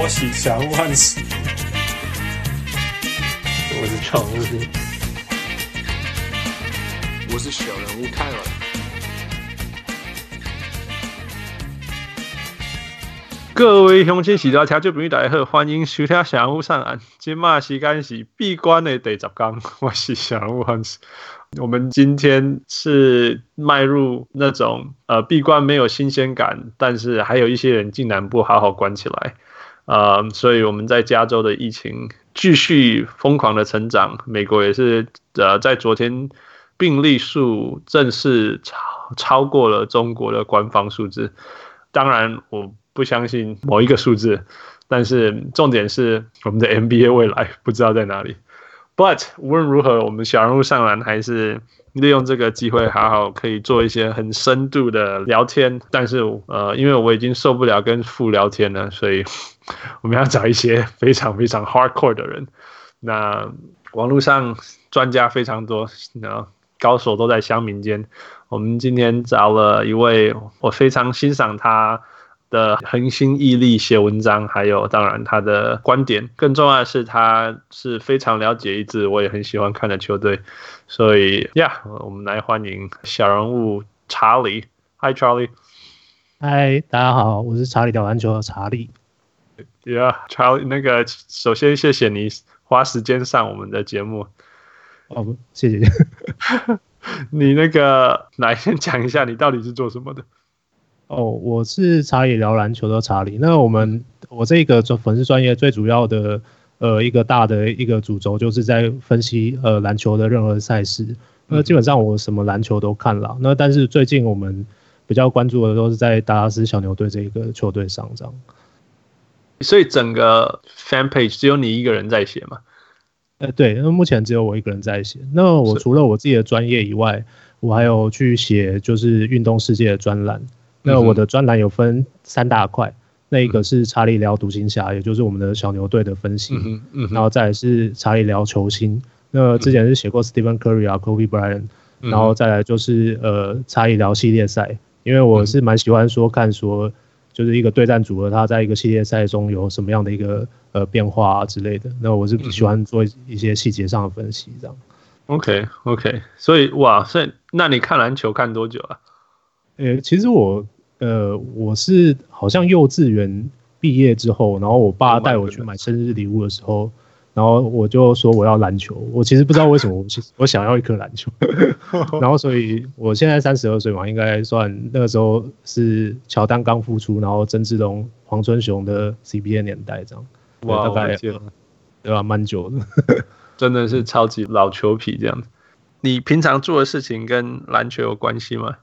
我喜祥万喜，我是常务，我是小人物泰尔。各位乡亲喜多听众朋友大家好，欢迎收听小人物上岸。今麦时间是闭关的第十天，我是小人物万喜。我们今天是迈入那种呃闭关没有新鲜感，但是还有一些人竟然不好好关起来，呃，所以我们在加州的疫情继续疯狂的成长。美国也是呃在昨天病例数正式超超过了中国的官方数字。当然我不相信某一个数字，但是重点是我们的 NBA 未来不知道在哪里。But 无论如何，我们小人物上篮还是利用这个机会，好好可以做一些很深度的聊天。但是，呃，因为我已经受不了跟父聊天了，所以 我们要找一些非常非常 hardcore 的人。那网络上专家非常多，那高手都在乡民间。我们今天找了一位，我非常欣赏他。的恒心毅力写文章，还有当然他的观点，更重要的是他是非常了解一支我也很喜欢看的球队，所以呀，yeah, 我们来欢迎小人物查理。Hi Charlie。Hi，大家好，我是查理的篮球的查理。Yeah，Charlie，那个首先谢谢你花时间上我们的节目。哦不，谢谢。你那个来先讲一下，你到底是做什么的？哦，我是查理聊篮球的查理。那我们我这个粉丝专业最主要的呃一个大的一个主轴就是在分析呃篮球的任何赛事。那基本上我什么篮球都看了。那但是最近我们比较关注的都是在达拉斯小牛队这一个球队上这样。所以整个 fan page 只有你一个人在写吗？呃，对，那目前只有我一个人在写。那我除了我自己的专业以外，我还有去写就是运动世界的专栏。那我的专栏有分三大块，那一个是查理聊独行侠，也就是我们的小牛队的分析，然后再来是查理聊球星，那之前是写过 Stephen Curry 啊，Kobe Bryant，然后再来就是呃查理聊系列赛，因为我是蛮喜欢说看说就是一个对战组合他在一个系列赛中有什么样的一个呃变化啊之类的，那我是喜欢做一些细节上的分析这样。OK OK，所以哇，所以那你看篮球看多久啊？呃、欸，其实我，呃，我是好像幼稚园毕业之后，然后我爸带我去买生日礼物的时候，然后我就说我要篮球。我其实不知道为什么，我其实我想要一颗篮球。然后，所以我现在三十二岁嘛，应该算那个时候是乔丹刚复出，然后曾志龙、黄春雄的 CBA 年代这样。哇，大概对吧？蛮久的，真的是超级老球皮这样子。你平常做的事情跟篮球有关系吗？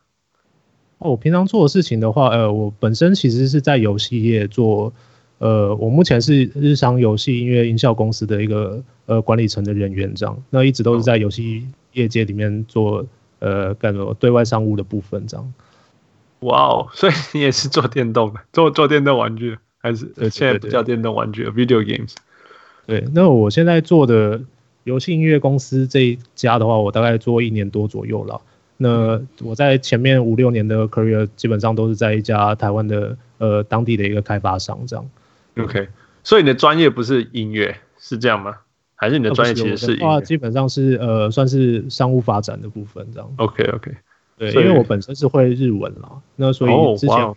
哦，我平常做的事情的话，呃，我本身其实是在游戏业做，呃，我目前是日商游戏音乐音效公司的一个呃管理层的人员，这样，那一直都是在游戏业界里面做呃干什么对外商务的部分，这样。哇哦，所以你也是做电动的，做做电动玩具，还是呃现在不叫电动玩具，video games。对，那我现在做的游戏音乐公司这一家的话，我大概做一年多左右了。那我在前面五六年的 career 基本上都是在一家台湾的呃当地的一个开发商这样。OK，所以你的专业不是音乐是这样吗？还是你的专业其实是音乐？基本上是呃算是商务发展的部分这样。OK OK，对，因为我本身是会日文啦，那所以之前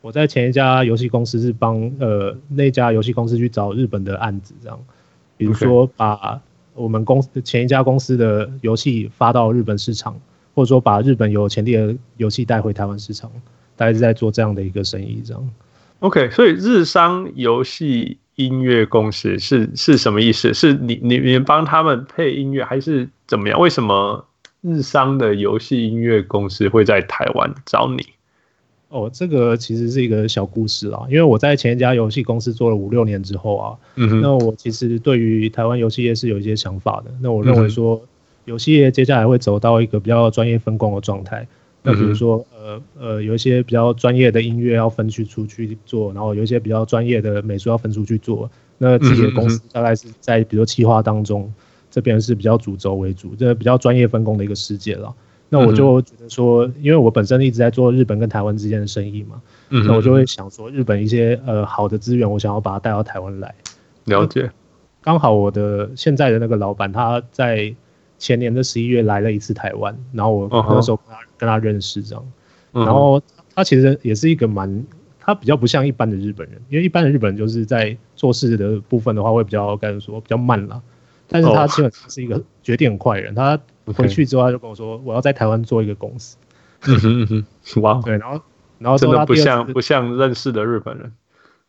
我在前一家游戏公司是帮呃那家游戏公司去找日本的案子这样，比如说把我们公司前一家公司的游戏发到日本市场。或者说把日本有潜力的游戏带回台湾市场，大概是在做这样的一个生意，这样。OK，所以日商游戏音乐公司是是什么意思？是你你你帮他们配音乐，还是怎么样？为什么日商的游戏音乐公司会在台湾找你？哦，这个其实是一个小故事啊。因为我在前一家游戏公司做了五六年之后啊，那我其实对于台湾游戏业是有一些想法的。那我认为说。嗯游戏业接下来会走到一个比较专业分工的状态。那比如说，呃呃，有一些比较专业的音乐要分去出去做，然后有一些比较专业的美术要分出去做。那自己的公司大概是在比如说企划当中，这边是比较主轴为主，这比较专业分工的一个世界了。那我就觉得说，因为我本身一直在做日本跟台湾之间的生意嘛，嗯，那我就会想说，日本一些呃好的资源，我想要把它带到台湾来。了解。刚好我的现在的那个老板，他在前年的十一月来了一次台湾，然后我那时候跟他跟他认识这样，然后他其实也是一个蛮，他比较不像一般的日本人，因为一般的日本人就是在做事的部分的话会比较该说比较慢啦，但是他基本上是一个决定很快的人，他回去之后他就跟我说，我要在台湾做一个公司，嗯哼嗯哼，哇，对，然后然后真的不像不像认识的日本人，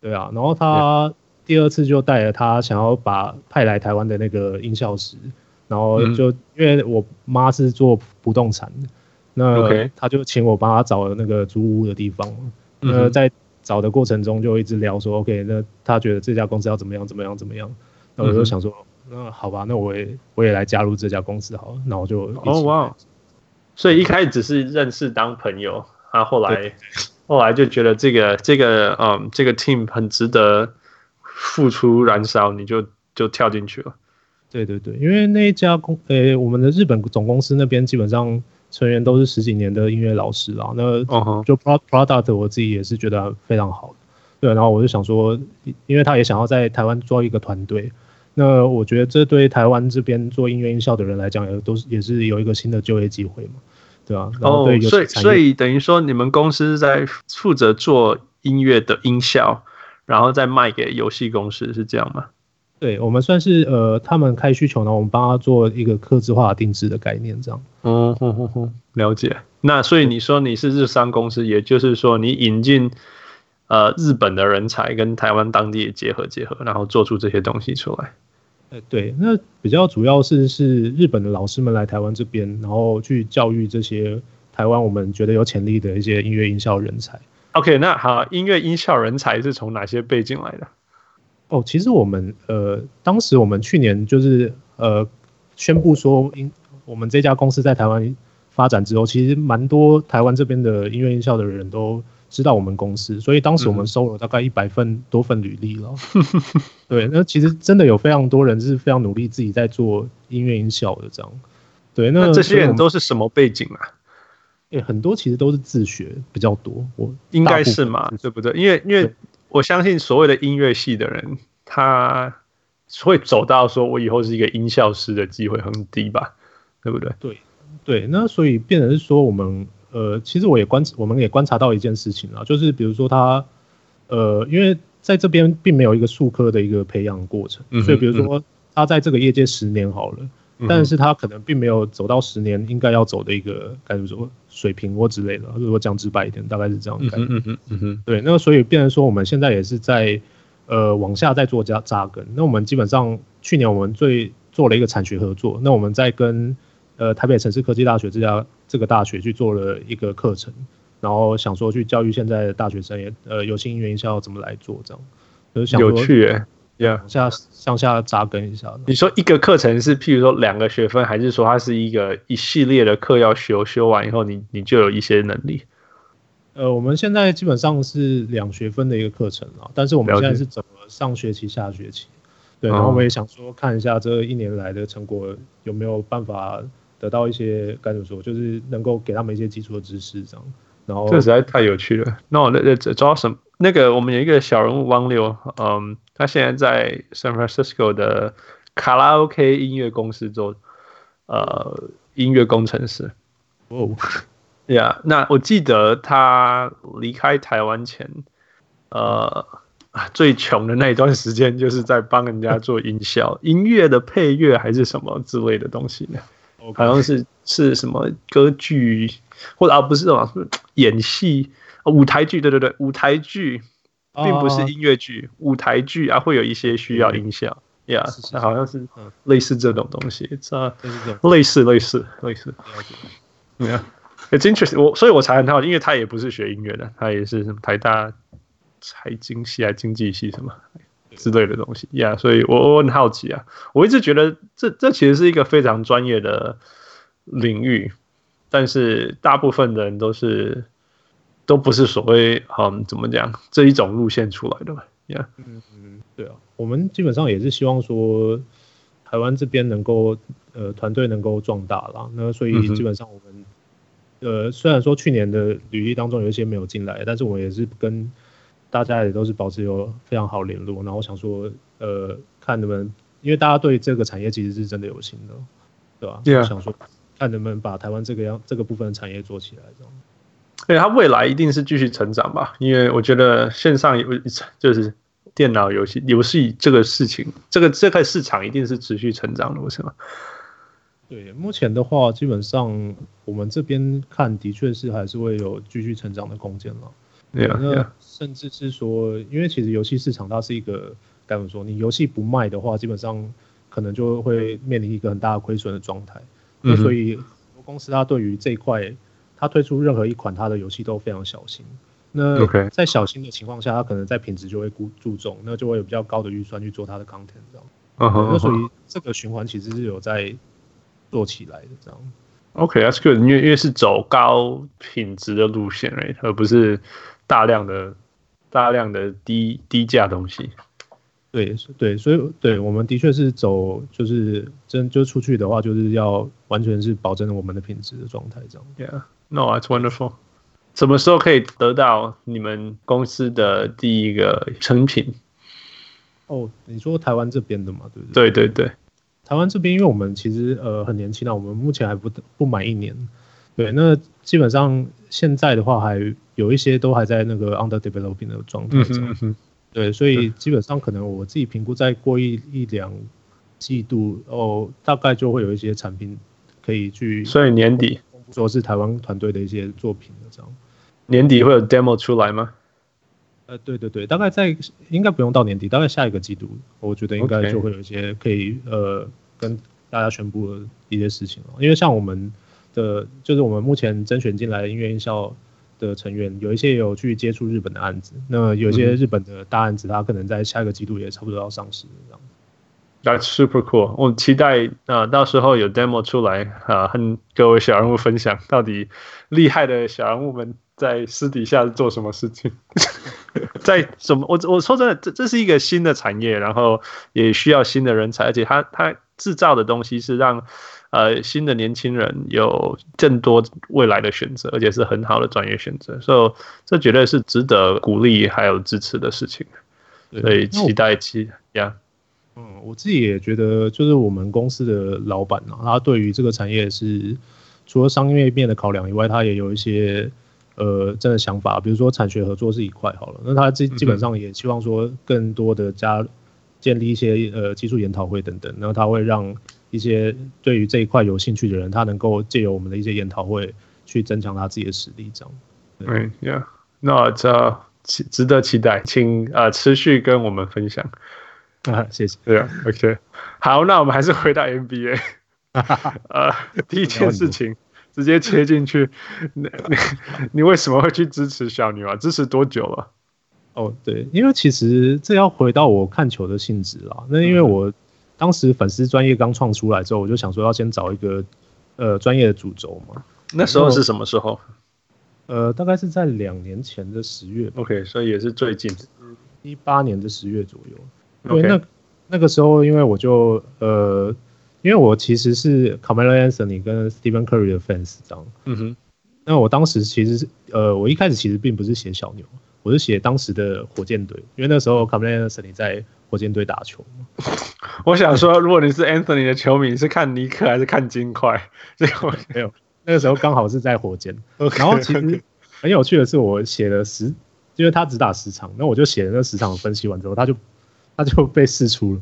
对啊，然后他。第二次就带了他想要把派来台湾的那个音效师，然后就因为我妈是做不动产的，那她就请我帮她找那个租屋的地方。那在找的过程中就一直聊说，OK，那她觉得这家公司要怎么样怎么样怎么样。那我就想说，那好吧，那我也我也来加入这家公司好了，那我就哦哇，所以一开始只是认识当朋友，啊后来后来就觉得这个这个嗯这个 team 很值得。付出燃烧，你就就跳进去了。对对对，因为那一家公，呃、欸，我们的日本总公司那边基本上成员都是十几年的音乐老师啦。那就 product 我自己也是觉得非常好。对，然后我就想说，因为他也想要在台湾做一个团队，那我觉得这对台湾这边做音乐音效的人来讲，也都是也是有一个新的就业机会嘛，对吧？然后对，所以所以等于说，你们公司在负责做音乐的音效。然后再卖给游戏公司是这样吗？对，我们算是呃，他们开需求呢，我们帮他做一个客制化定制的概念，这样。嗯哼哼哼，了解。那所以你说你是日商公司，也就是说你引进呃日本的人才跟台湾当地的结合结合，然后做出这些东西出来。呃，对，那比较主要是是日本的老师们来台湾这边，然后去教育这些台湾我们觉得有潜力的一些音乐音效人才。OK，那好，音乐音效人才是从哪些背景来的？哦，其实我们呃，当时我们去年就是呃宣布说，音我们这家公司在台湾发展之后，其实蛮多台湾这边的音乐音效的人都知道我们公司，所以当时我们收了大概一百份多份履历了。嗯、对，那其实真的有非常多人是非常努力自己在做音乐音效的这样。对，那，那这些人都是什么背景啊？欸、很多其实都是自学比较多，我应该是嘛，对不对？因为因为我相信所谓的音乐系的人，他会走到说我以后是一个音效师的机会很低吧，对不对？对对，那所以变成是说我们呃，其实我也观我们也观察到一件事情啊，就是比如说他呃，因为在这边并没有一个术科的一个培养过程，嗯、所以比如说他在这个业界十年好了。但是他可能并没有走到十年应该要走的一个该怎么说水平或之类的，如果讲直白一点，大概是这样的感觉。嗯嗯嗯哼，对，那所以变成说我们现在也是在呃往下在做加扎根。那我们基本上去年我们最做了一个产学合作，那我们在跟呃台北城市科技大学这家这个大学去做了一个课程，然后想说去教育现在的大学生也呃有心音乐音效怎么来做这样，有趣耶。Yeah，向下向下扎根一下。你说一个课程是，譬如说两个学分，还是说它是一个一系列的课要修，修完以后你你就有一些能力？呃，我们现在基本上是两学分的一个课程啊，但是我们现在是整个上学期、下学期。对，然后我也想说看一下这一年来的成果有没有办法得到一些该怎么说，就是能够给他们一些基础的知识这样。然后这实在太有趣了。那我那那主要什么？那个我们有一个小人物汪六，嗯，他现在在 San Francisco 的卡拉 OK 音乐公司做呃音乐工程师。哦，呀，那我记得他离开台湾前，呃，最穷的那一段时间就是在帮人家做音效、音乐的配乐还是什么之类的东西呢.好像是是什么歌剧，或者啊不是什么是演戏。舞台剧，对对对，舞台剧并不是音乐剧，哦、舞台剧啊会有一些需要音效，呀、嗯，那、yeah, 好像是类似这种东西，这类似类似类似，对啊，It's interesting，我所以我才很好奇，因为他也不是学音乐的，他也是什么台大财经系啊经济系什么之类的东西，呀、yeah,，所以我我很好奇啊，我一直觉得这这其实是一个非常专业的领域，但是大部分的人都是。都不是所谓嗯，怎么讲这一种路线出来的吧？Yeah. 嗯嗯，对啊，我们基本上也是希望说台湾这边能够呃团队能够壮大啦。那所以基本上我们呃，虽然说去年的履历当中有一些没有进来，但是我也是跟大家也都是保持有非常好联络。然后我想说，呃，看能不能，因为大家对这个产业其实是真的有心的，对吧？对啊。想说，看能不能把台湾这个样这个部分的产业做起来，这样。对，它未来一定是继续成长吧？因为我觉得线上有就是电脑游戏游戏这个事情，这个这块市场一定是持续成长的，为什么？对，目前的话，基本上我们这边看的确是还是会有继续成长的空间了。对啊，那甚至是说，因为其实游戏市场它是一个该怎么说？你游戏不卖的话，基本上可能就会面临一个很大的亏损的状态。嗯，所以公司它对于这一块，它推出任何一款他的游戏都非常小心。那在小心的情况下，他可能在品质就会估注重，那就会有比较高的预算去做他的 content 这样。嗯哼，那所以这个循环其实是有在。做起来的这样，OK，that's、okay, good，因为因为是走高品质的路线，right? 而不是大量的大量的低低价东西。对对，所以对我们的确是走，就是真就出去的话，就是要完全是保证我们的品质的状态这样。Yeah，no，that's wonderful。什么时候可以得到你们公司的第一个成品？哦，你说台湾这边的嘛，对不对？对对对。台湾这边，因为我们其实呃很年轻啊，我们目前还不不满一年。对，那基本上现在的话，还有一些都还在那个 under developing 的状态中。嗯嗯。对，所以基本上可能我自己评估，再过一一两季度哦，大概就会有一些产品可以去。所以年底说是台湾团队的一些作品的这样。年底会有 demo 出来吗？呃，对对对，大概在应该不用到年底，大概下一个季度，我觉得应该就会有一些可以.呃跟大家宣布的一些事情了。因为像我们的，就是我们目前甄选进来的音乐院校的成员，有一些有去接触日本的案子，那有些日本的大案子，他可能在下一个季度也差不多要上市这样。That's super cool！我期待啊、呃，到时候有 demo 出来啊、呃，和各位小人物分享到底厉害的小人物们在私底下做什么事情。在什么？我我说真的，这这是一个新的产业，然后也需要新的人才，而且他他制造的东西是让呃新的年轻人有更多未来的选择，而且是很好的专业选择，所以这绝对是值得鼓励还有支持的事情。所以期待期呀，嗯，我自己也觉得，就是我们公司的老板呢、啊，他对于这个产业是除了商业面的考量以外，他也有一些。呃，真的想法，比如说产学合作是一块好了，那他基基本上也希望说更多的加建立一些呃技术研讨会等等，然后他会让一些对于这一块有兴趣的人，他能够借由我们的一些研讨会去增强他自己的实力，这样。对，Yeah，那这值值得期待，请呃持续跟我们分享啊，谢谢。对啊，OK，好，那我们还是回到 NBA，呃，第一件事情。直接切进去，你你 你为什么会去支持小牛啊？支持多久了？哦，对，因为其实这要回到我看球的性质啦。那因为我当时粉丝专业刚创出来之后，我就想说要先找一个呃专业的主轴嘛。那时候是什么时候？呃，大概是在两年前的十月。OK，所以也是最近一八年的十月左右。对，那那个时候因为我就呃。因为我其实是 Carmelo Anthony 跟 Stephen Curry 的 fans，这样。嗯哼。那我当时其实是，呃，我一开始其实并不是写小牛，我是写当时的火箭队，因为那时候 Carmelo Anthony 在火箭队打球嘛。我想说，如果你是 Anthony 的球迷，你是看尼克还是看金块？结果 没有，那个时候刚好是在火箭。Okay, 然后其实很有趣的是，我写了十，因为他只打十场，那我就写了那十场分析完之后，他就他就被释出了。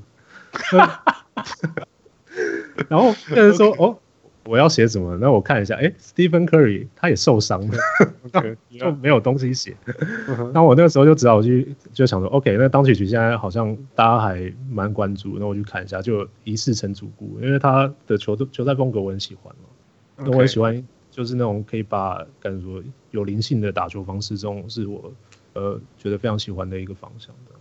然后那人说：“ okay. 哦，我要写什么？”那我看一下，哎，Stephen Curry 他也受伤了，okay. 就没有东西写。那我那个时候就只好去，就想说：“OK，那当曲曲现在好像大家还蛮关注，那我去看一下，就一试成主顾，因为他的球球赛风格我很喜欢嘛。那、okay. 我很喜欢，就是那种可以把感觉说有灵性的打球方式，这种是我呃觉得非常喜欢的一个方向的。”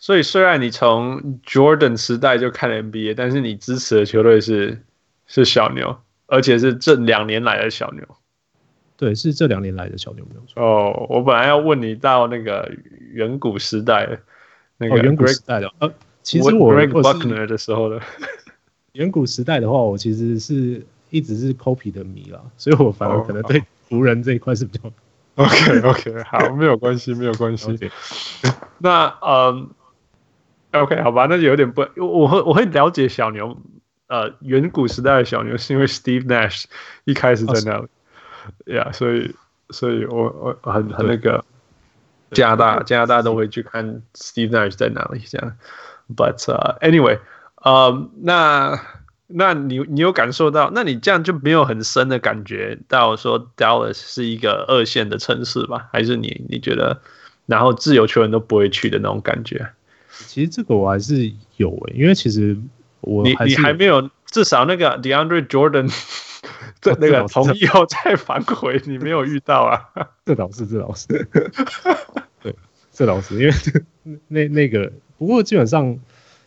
所以，虽然你从 Jordan 时代就看 NBA，但是你支持的球队是是小牛，而且是这两年来的小牛。对，是这两年来的小牛没有错。哦，我本来要问你到那个远古时代，那个远古时代的，呃，其实我 Greg Buckner 的时候的。远古时代的话，我其实是一直是 Kobe 的迷啦，所以我反而可能对湖人这一块是比较。OK OK，好，没有关系，没有关系。那嗯，OK，好吧，那就有点不，我会我会了解小牛，呃，远古时代的小牛是因为 Steve Nash 一开始在那里，呀、oh, yeah，所以，所以我我很很那个加拿大加拿大都会去看 Steve Nash 在哪里这样，But、uh, anyway，呃、um,，那。那你你有感受到？那你这样就没有很深的感觉到说 Dallas 是一个二线的城市吧？还是你你觉得，然后自由球员都不会去的那种感觉？其实这个我还是有诶、欸，因为其实我你你还没有至少那个 DeAndre Jordan 这那个从以后再反悔，你没有遇到啊？这倒是，这倒是，对，这倒是，因为那那个不过基本上。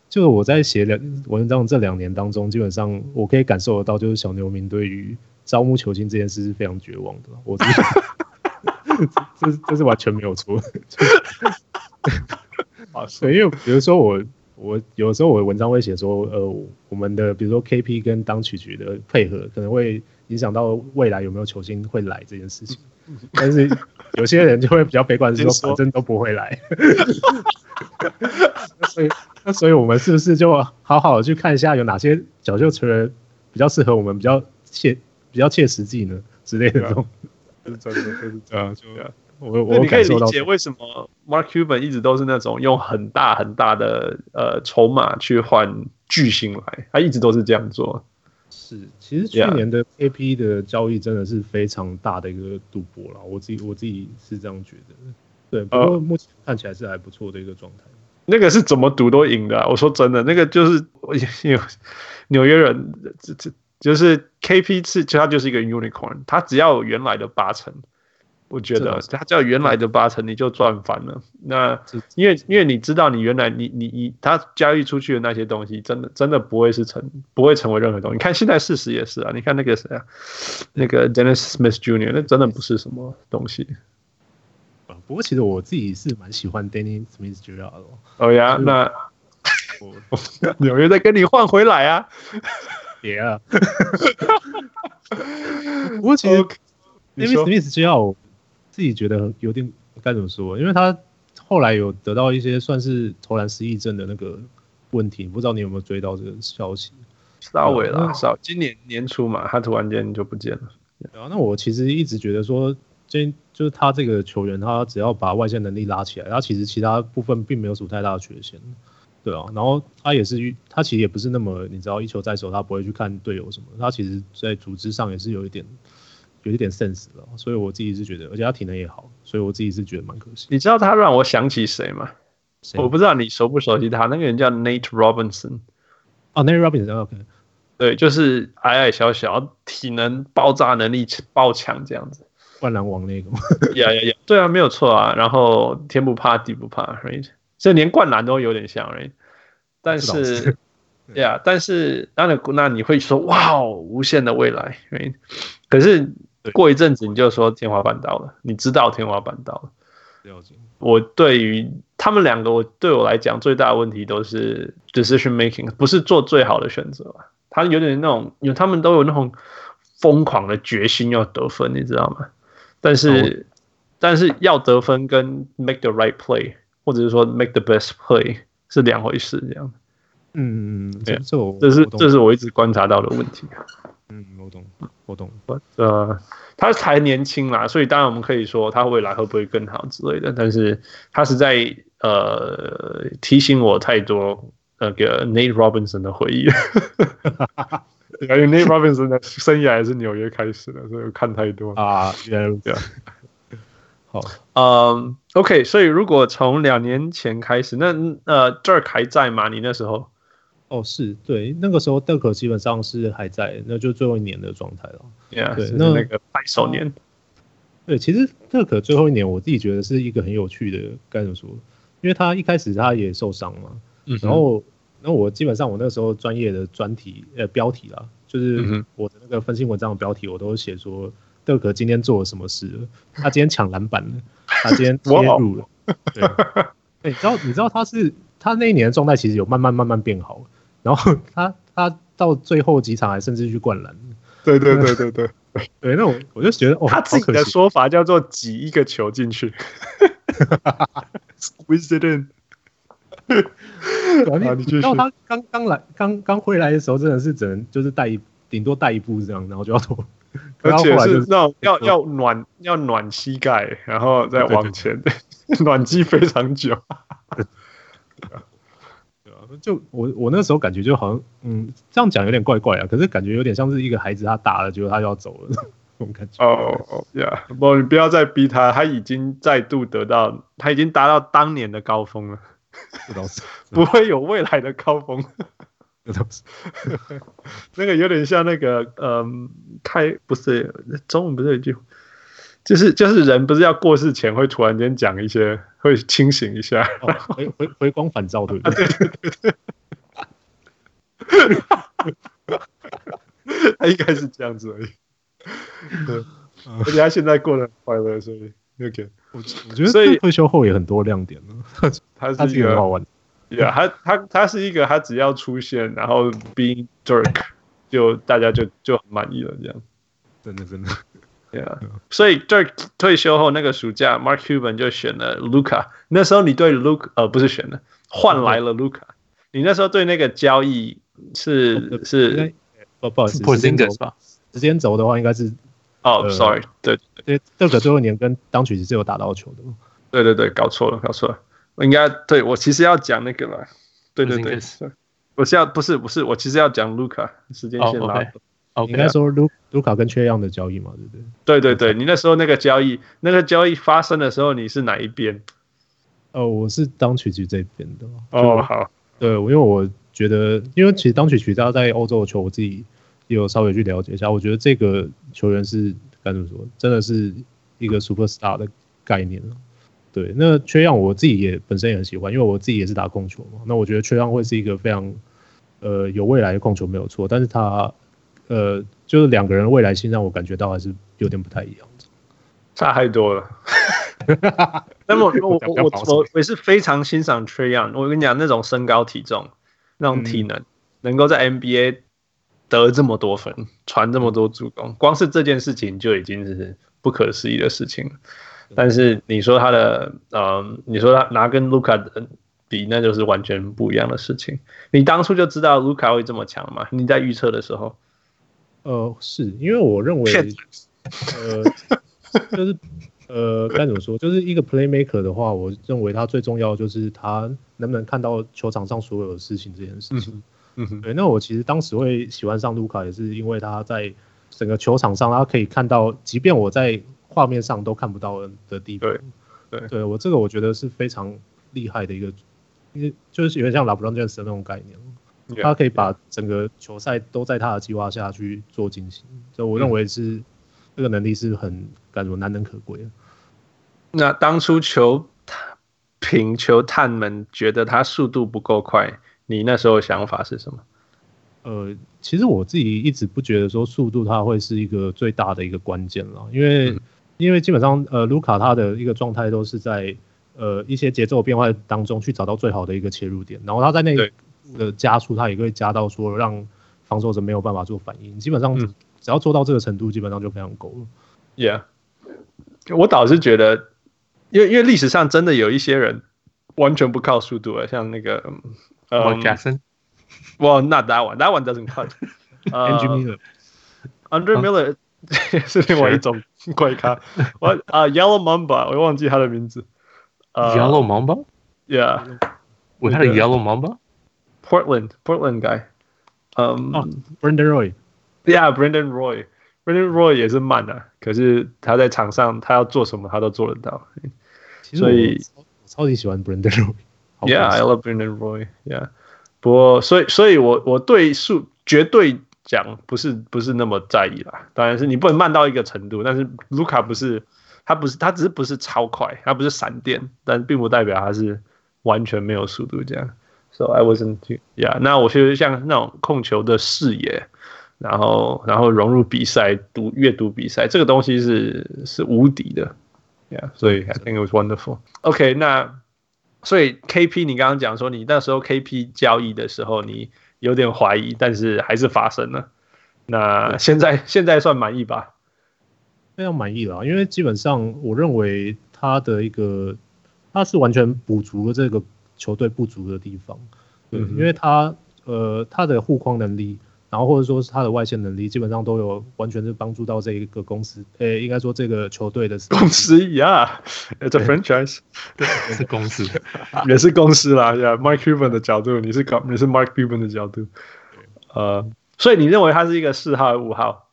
就是我在写两文章这两年当中，基本上我可以感受得到，就是小牛民对于招募球星这件事是非常绝望的。我 这这这是完全没有错。啊，对，因为比如说我我有时候我的文章会写说，呃，我们的比如说 KP 跟当曲局的配合可能会影响到未来有没有球星会来这件事情，但是有些人就会比较悲观，是说反正都不会来。所以。那所以，我们是不是就好好的去看一下有哪些角球球员比较适合我们，比较切比较切实际呢之类的这种？是真的，就是这样。就我我你可以理解为什么 Mark Cuban 一直都是那种用很大很大的呃筹码去换巨星来，他一直都是这样做。是，其实去年的 KP 的交易真的是非常大的一个赌博了。我自己我自己是这样觉得。对，不过目前看起来是还不错的一个状态。那个是怎么赌都赢的、啊，我说真的，那个就是我 纽纽约人，这这就是 KP 是，其实他就是一个 unicorn，他只要有原来的八成，我觉得他叫原来的八成，你就赚翻了。那因为因为你知道，你原来你你你他交易出去的那些东西，真的真的不会是成不会成为任何东西。你看现在事实也是啊，你看那个谁啊，那个 Dennis Smith Jr.，那真的不是什么东西。不过其实我自己是蛮喜欢 Dennis Smith Jr. 的。哦呀，那 纽约再跟你换回来啊？别啊！不过其实 Dennis Smith Jr. 我自己觉得有点该怎么说？因为他后来有得到一些算是投篮失忆症的那个问题，不知道你有没有追到这个消息？稍微了，少今年年初嘛，他突然间就不见了。然后那我其实一直觉得说。就是他这个球员，他只要把外线能力拉起来，他其实其他部分并没有什么太大的缺陷，对啊。然后他也是，他其实也不是那么，你知道，一球在手，他不会去看队友什么。他其实，在组织上也是有一点，有一点 sense 了。所以我自己是觉得，而且他体能也好，所以我自己是觉得蛮可惜。你知道他让我想起谁吗？我不知道你熟不熟悉他，那个人叫 Nate Robinson。哦，Nate Robinson，OK，对，就是矮矮小小，体能爆炸能力爆强这样子。灌篮王那个吗？呀呀呀！对啊，没有错啊。然后天不怕地不怕，right？这连灌篮都有点像，right？但是，呀，但是当然，那你会说哇，无限的未来，right？可是过一阵子你就说天花板到了，你知道天花板到了。我对于他们两个，我对我来讲最大的问题都是 decision making，不是做最好的选择。他有点那种，有他们都有那种疯狂的决心要得分，你知道吗？但是，但是要得分跟 make the right play，或者是说 make the best play 是两回事，这样。嗯，这这这是这是我一直观察到的问题。嗯，我懂，我懂。呃，他才年轻啦，所以当然我们可以说他未来会不会更好之类的。但是他是在呃提醒我太多那个 Nate Robinson 的回忆。因为 Nate Robinson 的生涯也是纽约开始的，所以看太多啊。原来如此。好，嗯，OK，所以如果从两年前开始，那呃，Dirk 还在吗？你那时候？哦，是对，那个时候 Dirk 基本上是还在，那就最后一年的状态了。Yeah, 对，那那个拍手年。对，其实 Dirk 最后一年，我自己觉得是一个很有趣的，该怎么说？因为他一开始他也受伤嘛，嗯、然后。那我基本上我那时候专业的专题呃标题啦，就是我的那个分析文章的标题，我都写说德可今天做了什么事了？他今天抢篮板了，他今天 切入了。对，你知道你知道他是他那一年的状态其实有慢慢慢慢变好，然后他他到最后几场还甚至去灌篮。对对对对对，对，那我我就觉得，哦，他自己的说法叫做挤一个球进去，squeeze it in。然后他刚刚来，刚刚回来的时候，真的是只能就是带一顶多带一步这样，然后就要投，而且是那种要要暖要暖膝盖，然后再往前，对对对暖机非常久。就我我那时候感觉就好像，嗯，这样讲有点怪怪啊，可是感觉有点像是一个孩子他大了，结果他就要走了那种感觉。哦哦，Yeah，，不，你不要再逼他，他已经再度得到，他已经达到当年的高峰了。不会有未来的高峰。那个有点像那个，嗯，开不是中文不是有一句。就是就是人不是要过世前会突然间讲一些，会清醒一下，哦、回回回光返照，对不对？对对对 他应该是这样子而已。对，而且他现在过得很快乐，所以 OK。我我觉得所以退休后也很多亮点呢。他是一个很好玩。Yeah，他他他是一个，他只要出现，然后 being Dirk，就大家就就很满意了，这样。真的真的。Yeah. 所以在退休后那个暑假，Mark Cuban 就选了 Luca。那时候你对 Luca 呃不是选了，换来了 Luca。你那时候对那个交易是是不不好意思，时间轴吧？时间轴的话应该是哦，Sorry，对对，这个最后一年跟当曲是有打到球的。对对对，搞错了，搞错了。我应该对我其实要讲那个了。对对对，我是要不是不是，我其实要讲 Luca。时间线拉。哦，你那时候卢卢卡跟缺样的交易嘛，对不对？对对对，你那时候那个交易，那个交易发生的时候，你是哪一边？哦，我是当曲曲这边的。哦，好，对，因为我觉得，因为其实当曲曲他在欧洲的球，我自己也有稍微去了解一下，我觉得这个球员是该怎么说，真的是一个 super star 的概念。对，那缺样我自己也本身也很喜欢，因为我自己也是打控球嘛。那我觉得缺样会是一个非常呃有未来的控球没有错，但是他。呃，就是两个人未来性让我感觉到还是有点不太一样，差太多了。那么我我我我也是非常欣赏 Trae Young。我跟你讲，那种身高体重，那种体能，嗯、能够在 NBA 得这么多分，传这么多助攻，光是这件事情就已经是不可思议的事情了。但是你说他的，呃，你说他拿跟卢卡比，那就是完全不一样的事情。你当初就知道卢卡会这么强嘛？你在预测的时候？呃，是因为我认为，呃，就是呃，该怎么说，就是一个 playmaker 的话，我认为他最重要就是他能不能看到球场上所有的事情这件事情。嗯哼，对。那我其实当时会喜欢上卢卡，也是因为他在整个球场上，他可以看到，即便我在画面上都看不到的地方。对，对，对我这个我觉得是非常厉害的一个，因为就是有点像 LeBron James 的那种概念。他可以把整个球赛都在他的计划下去做进行，所以我认为是这个能力是很感觉难能可贵的。那当初球评球探们觉得他速度不够快，你那时候想法是什么？呃，其实我自己一直不觉得说速度它会是一个最大的一个关键了，因为、嗯、因为基本上呃卢卡他的一个状态都是在呃一些节奏变化当中去找到最好的一个切入点，然后他在那个。的加速，它也会加到说让防守者没有办法做反应。基本上只要做到这个程度，基本上就非常够了。Yeah，我倒是觉得，因为因为历史上真的有一些人完全不靠速度的，像那个呃，Jackson。Well, not that one. That one doesn't cut. Andrew Miller，Andrew Miller 是另外一种怪咖。我啊，Yellow Mamba，我忘记他的名字。Yellow Mamba？Yeah，我他的 Yellow Mamba。Portland Portland guy，嗯、um, oh,，Brandon Roy，Yeah，Brandon Roy，Brandon Roy 也是慢的、啊，可是他在场上他要做什么他都做得到，所以我超级喜欢 Brandon Roy。Yeah，I love Brandon Roy。Yeah，不过所以所以我我对数绝对讲不是不是那么在意啦，当然是你不能慢到一个程度，但是卢卡不是他不是他只是不是超快，他不是闪电，但并不代表他是完全没有速度这样。So I wasn't yeah。那我觉得像那种控球的视野，然后然后融入比赛、读阅读比赛，这个东西是是无敌的，Yeah。所以 I think it was wonderful。OK，那所以 KP 你刚刚讲说你那时候 KP 交易的时候你有点怀疑，但是还是发生了。那现在现在算满意吧？非常满意了，因为基本上我认为他的一个他是完全补足了这个球队不足的地方，对，嗯、因为他呃他的护框能力。然后或者说是他的外线能力，基本上都有完全是帮助到这一个公司，诶，应该说这个球队的 公司，Yeah，it's a franchise，对，是公司，也是公司啦，Yeah，Mark Cuban 的角度，你是搞你是 Mark Cuban 的角度，呃，所以你认为他是一个四号五号？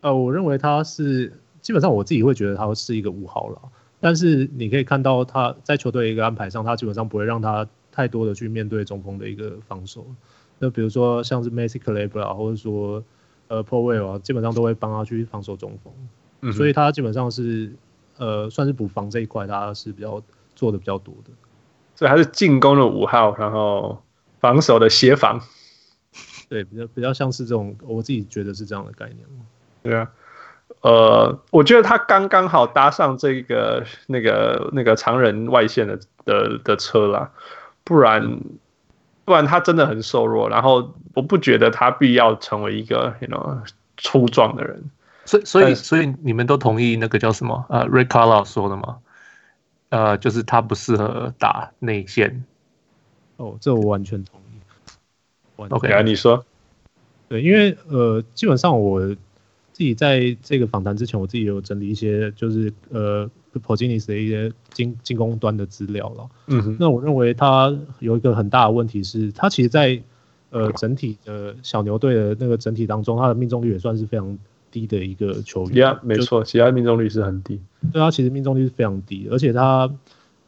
呃，我认为他是基本上我自己会觉得他是一个五号了，但是你可以看到他在球队一个安排上，他基本上不会让他太多的去面对中锋的一个防守。那比如说像是 Maxi Kleber 啊，或者说呃啊，基本上都会帮他去防守中锋，嗯、所以他基本上是呃算是补防这一块，他是比较做的比较多的。所以他是进攻的五号，然后防守的协防。对，比较比较像是这种，我自己觉得是这样的概念。对啊，呃，我觉得他刚刚好搭上这个那个那个长人外线的的的车啦，不然。嗯不然他真的很瘦弱，然后我不觉得他必要成为一个 you know 粗壮的人。所以所以所以你们都同意那个叫什么呃 Rick Carlisle 说的吗？呃，就是他不适合打内线。哦，这我完全同意。OK 啊，你说。对，因为呃，基本上我。自己在这个访谈之前，我自己有整理一些，就是呃，Porzingis 的一些进进攻端的资料了。嗯哼，那我认为他有一个很大的问题是，他其实在呃整体的小牛队的那个整体当中，他的命中率也算是非常低的一个球员。Yeah，没错，其他命中率是很低。对，他其实命中率是非常低，而且他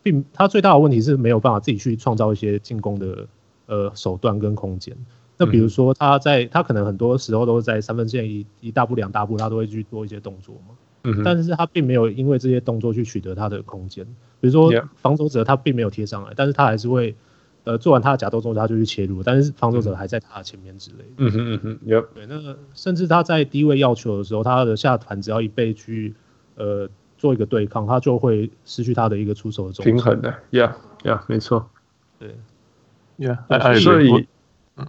并他最大的问题是没有办法自己去创造一些进攻的呃手段跟空间。那比如说他在他可能很多时候都是在三分线一一大步两大步，他都会去做一些动作嘛。嗯。但是他并没有因为这些动作去取得他的空间。比如说防守者他并没有贴上来，但是他还是会呃做完他的假动作他就去切入，但是防守者还在他的前面之类的。嗯哼嗯哼。有。对，那甚至他在低位要求的时候，他的下盘只要一被去呃做一个对抗，他就会失去他的一个出手的平衡的。Yeah Yeah，没错。对。Yeah，所以嗯。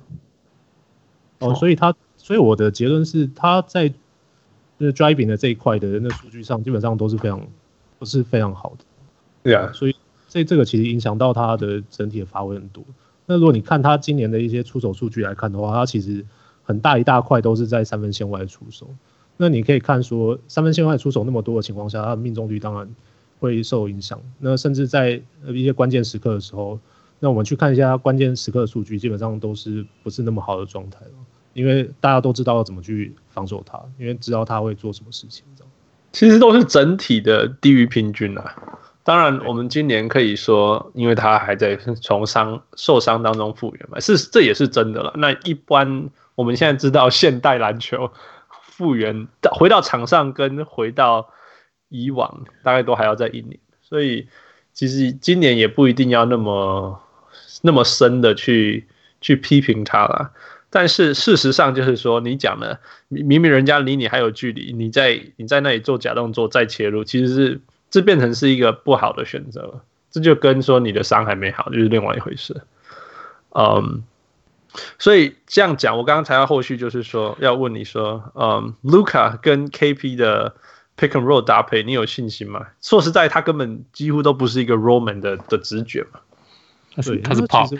哦，所以他，所以我的结论是，他在那 driving 的这一块的那数据上，基本上都是非常不是非常好的。对啊，所以这这个其实影响到他的整体的发挥很多。那如果你看他今年的一些出手数据来看的话，他其实很大一大块都是在三分线外出手。那你可以看说，三分线外出手那么多的情况下，他的命中率当然会受影响。那甚至在一些关键时刻的时候，那我们去看一下关键时刻的数据，基本上都是不是那么好的状态了。因为大家都知道要怎么去防守他，因为知道他会做什么事情，这样。其实都是整体的低于平均啊。当然，我们今年可以说，因为他还在从伤受伤当中复原嘛，是这也是真的了。那一般我们现在知道，现代篮球复原到回到场上跟回到以往，大概都还要再一年。所以其实今年也不一定要那么那么深的去去批评他了。但是事实上就是说，你讲的明明人家离你还有距离，你在你在那里做假动作再切入，其实是这变成是一个不好的选择。这就跟说你的伤还没好就是另外一回事。嗯，所以这样讲，我刚刚才要后续就是说要问你说，嗯，Luca 跟 KP 的 Pick and Roll 搭配，你有信心吗？说实在，他根本几乎都不是一个 Roman 的的直觉嘛。他是他是 Pop，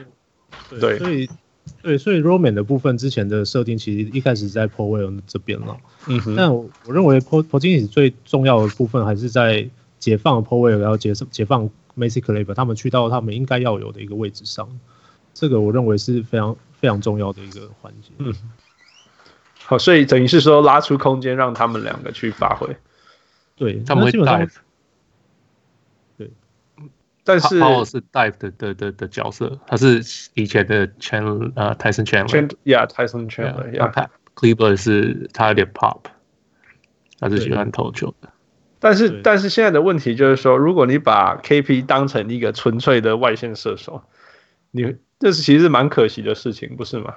对。对对，所以 Roman 的部分之前的设定其实一开始在 Powell 这边了。嗯哼。但我认为 Porzingis 最重要的部分还是在解放 Powell，然后解解放 Maxi Kleber 他们去到他们应该要有的一个位置上。这个我认为是非常非常重要的一个环节。嗯。好，所以等于是说拉出空间让他们两个去发挥。对，他们会带。但是 Powell 是 dive 的的的的角色，他是以前的 Chandler 呃 Tyson Chandler，Yeah Tyson Chandler，Yeah，Cleaver 是他有点 pop，他是喜欢投球的。但是但是现在的问题就是说，如果你把 KP 当成一个纯粹的外线射手，你这是其实是蛮可惜的事情，不是吗？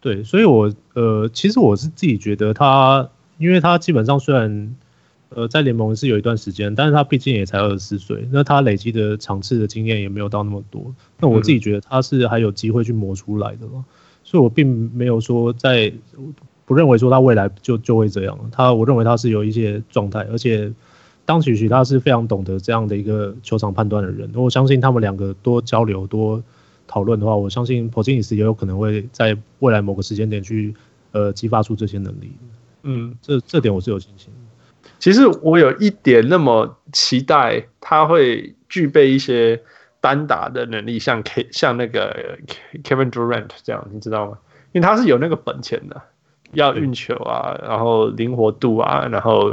对，所以我呃其实我是自己觉得他，因为他基本上虽然。呃，在联盟是有一段时间，但是他毕竟也才二十四岁，那他累积的场次的经验也没有到那么多。那我自己觉得他是还有机会去磨出来的嘛，嗯、所以我并没有说在不认为说他未来就就会这样。他我认为他是有一些状态，而且当曲曲他是非常懂得这样的一个球场判断的人。我相信他们两个多交流多讨论的话，我相信 Porzingis 也有可能会在未来某个时间点去呃激发出这些能力。嗯，这这点我是有信心。其实我有一点那么期待他会具备一些单打的能力，像 K 像那个 Kevin Durant 这样，你知道吗？因为他是有那个本钱的，要运球啊，然后灵活度啊，然后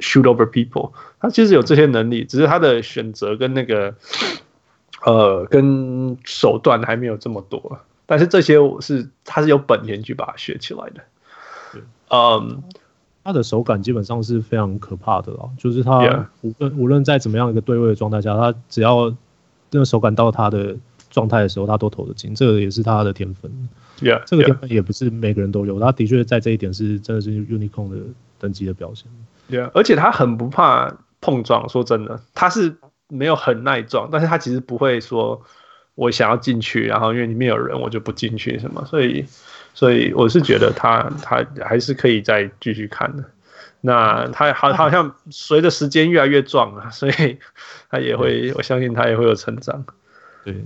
shoot over people，他其实有这些能力，只是他的选择跟那个呃跟手段还没有这么多。但是这些我是他是有本钱去把它学起来的。嗯。他的手感基本上是非常可怕的了，就是他无论.无论在怎么样一个对位的状态下，他只要那个手感到他的状态的时候，他都投得进，这个也是他的天分。Yeah, 这个天分也不是每个人都有，他的确在这一点是真的是 unicorn 的等级的表现。Yeah, 而且他很不怕碰撞，说真的，他是没有很耐撞，但是他其实不会说我想要进去，然后因为里面有人，我就不进去什么，所以。所以我是觉得他他还是可以再继续看的。那他好好像随着时间越来越壮啊，所以他也会，我相信他也会有成长。对，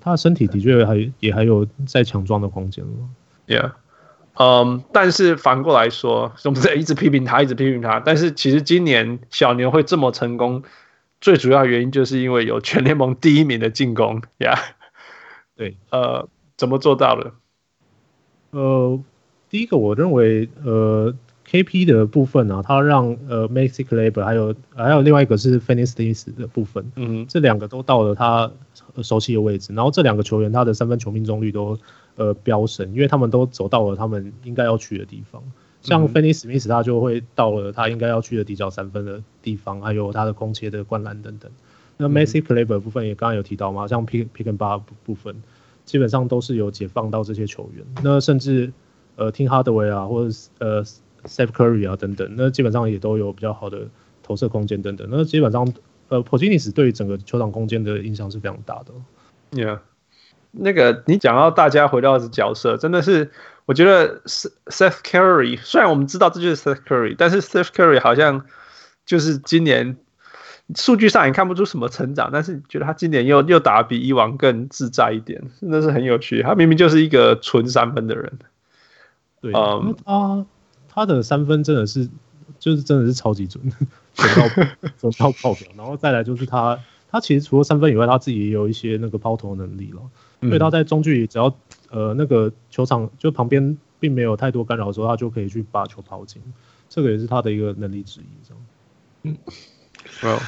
他的身体的确还也还有再强壮的空间了。Yeah，嗯，但是反过来说，我们在一直批评他，一直批评他。但是其实今年小牛会这么成功，最主要原因就是因为有全联盟第一名的进攻。Yeah，对，呃，怎么做到的？呃，第一个我认为，呃，KP 的部分呢、啊，他让呃 Maxi Kleber 还有还有另外一个是 Finney Smith 的部分，嗯，这两个都到了他熟悉的位置，然后这两个球员他的三分球命中率都呃飙升，因为他们都走到了他们应该要去的地方，像 Finney Smith 他就会到了他应该要去的底角三分的地方，还有他的空切的灌篮等等。那 Magic Laber 部分也刚刚有提到嘛，像 Pick Pick and bar 部分。基本上都是有解放到这些球员，那甚至呃听哈德维啊，或者呃，Steph Curry 啊等等，那基本上也都有比较好的投射空间等等。那基本上呃，Porzingis 对于整个球场空间的影响是非常大的。Yeah，那个你讲到大家回到角色，真的是我觉得 Steph Curry 虽然我们知道这就是 Steph Curry，但是 Steph Curry 好像就是今年。数据上也看不出什么成长，但是觉得他今年又又打得比以往更自在一点，真的是很有趣。他明明就是一个纯三分的人，对，嗯，他他的三分真的是就是真的是超级准，准到准到爆表。然后再来就是他他其实除了三分以外，他自己也有一些那个抛投能力了。所以他在中距离只要呃那个球场就旁边并没有太多干扰的时候，他就可以去把球抛进。这个也是他的一个能力之一，这样。嗯。Well,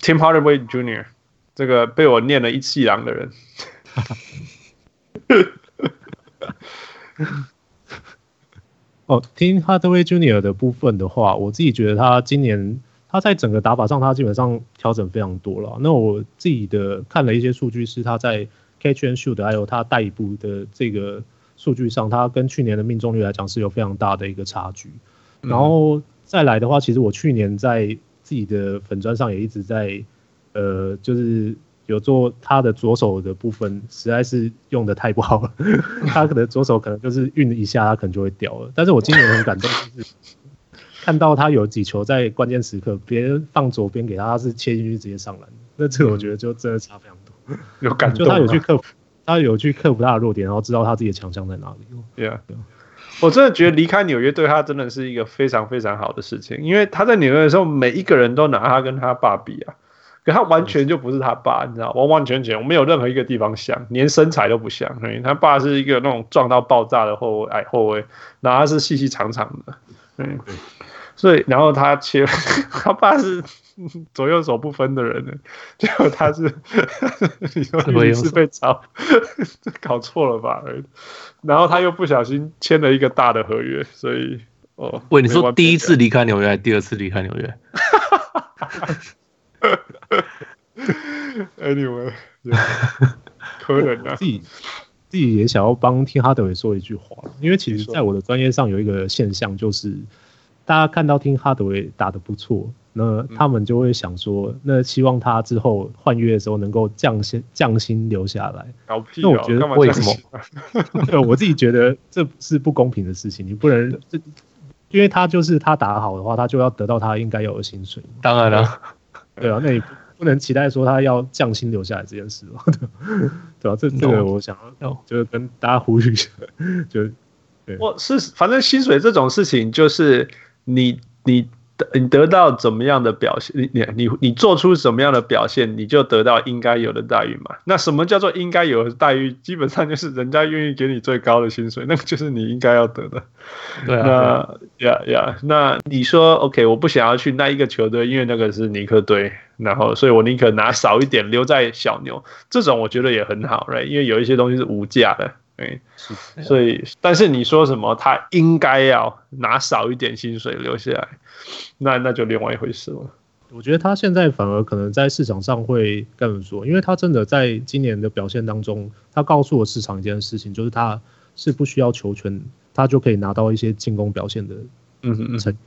Tim Hardaway Jr. 这个被我念了一气狼的人。哦，Tim Hardaway Jr. 的部分的话，我自己觉得他今年他在整个打法上，他基本上调整非常多了。那我自己的看了一些数据，是他在 Catch and Shoot 还有他带一步的这个数据上，他跟去年的命中率来讲是有非常大的一个差距。然后再来的话，其实我去年在自己的粉砖上也一直在，呃，就是有做他的左手的部分，实在是用的太不好了。他可能左手可能就是运一下，他可能就会掉了。但是我今年很感动，就是看到他有几球在关键时刻，别人放左边给他，他是切进去直接上篮。那这个我觉得就真的差非常多，有感觉，就他有去克服，他有去克服他的弱点，然后知道他自己的强项在哪里。对啊。我真的觉得离开纽约对他真的是一个非常非常好的事情，因为他在纽约的时候，每一个人都拿他跟他爸比啊，可他完全就不是他爸，你知道，完完全全我没有任何一个地方像，连身材都不像。所以他爸是一个那种壮到爆炸的后卫，矮后卫，然后他是细细长长的，嗯，所以然后他切，他爸是 左右手不分的人呢，结果他 是，你说你是被抄，搞错了吧？然后他又不小心签了一个大的合约，所以哦，喂，你说第一次离开纽约还是第二次离开纽约？Anyway，可能啊，自己自己也想要帮听哈德韦说一句话，因为其实在我的专业上有一个现象，就是大家看到听哈德威打得不错，那他们就会想说，那希望他之后换约的时候能够降薪降薪留下来。哦、那我觉得为什么？对，我自己觉得这是不公平的事情，你不能这，因为他就是他打好的话，他就要得到他应该有的薪水。当然了，对啊，那你不能期待说他要降薪留下来这件事吧？对吧、啊？这这个我想要就是跟大家呼吁一下，就对，我是反正薪水这种事情就是你你。你得到怎么样的表现，你你你你做出什么样的表现，你就得到应该有的待遇嘛。那什么叫做应该有的待遇？基本上就是人家愿意给你最高的薪水，那个就是你应该要得的。对啊，那呀呀，那你说 OK，我不想要去那一个球队，因为那个是尼克队，然后所以我宁可拿少一点留在小牛。这种我觉得也很好，right？因为有一些东西是无价的。对，所以，但是你说什么，他应该要拿少一点薪水留下来，那那就另外一回事了。我觉得他现在反而可能在市场上会更说，因为他真的在今年的表现当中，他告诉了市场一件事情，就是他是不需要球权，他就可以拿到一些进攻表现的嗯嗯成绩。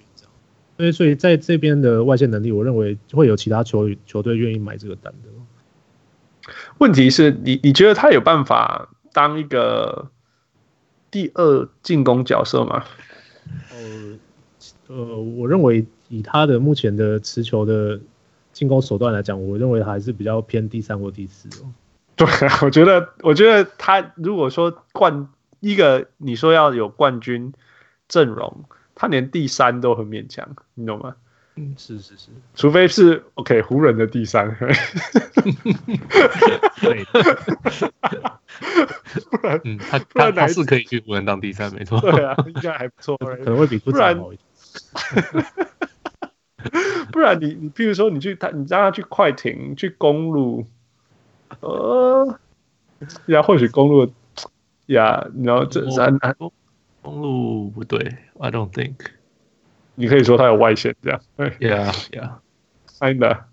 所以，所以在这边的外线能力，我认为会有其他球球队愿意买这个单的。问题是你，你觉得他有办法？当一个第二进攻角色吗？呃呃，我认为以他的目前的持球的进攻手段来讲，我认为还是比较偏第三或第四哦。对啊，我觉得，我觉得他如果说冠一个，你说要有冠军阵容，他连第三都很勉强，你懂吗？嗯，是是是，除非是 OK 湖人的第三，对，不然，嗯，他他他是可以去湖人当第三，没错，对啊，应该还不错，可能会比不然好一点。不然你你比如说你去他，你让他去快艇，去公路，呃，呀，或许公路呀，然后这三公路不对，I don't think。你可以说他有外线这样，对，Yeah, yeah, kinda，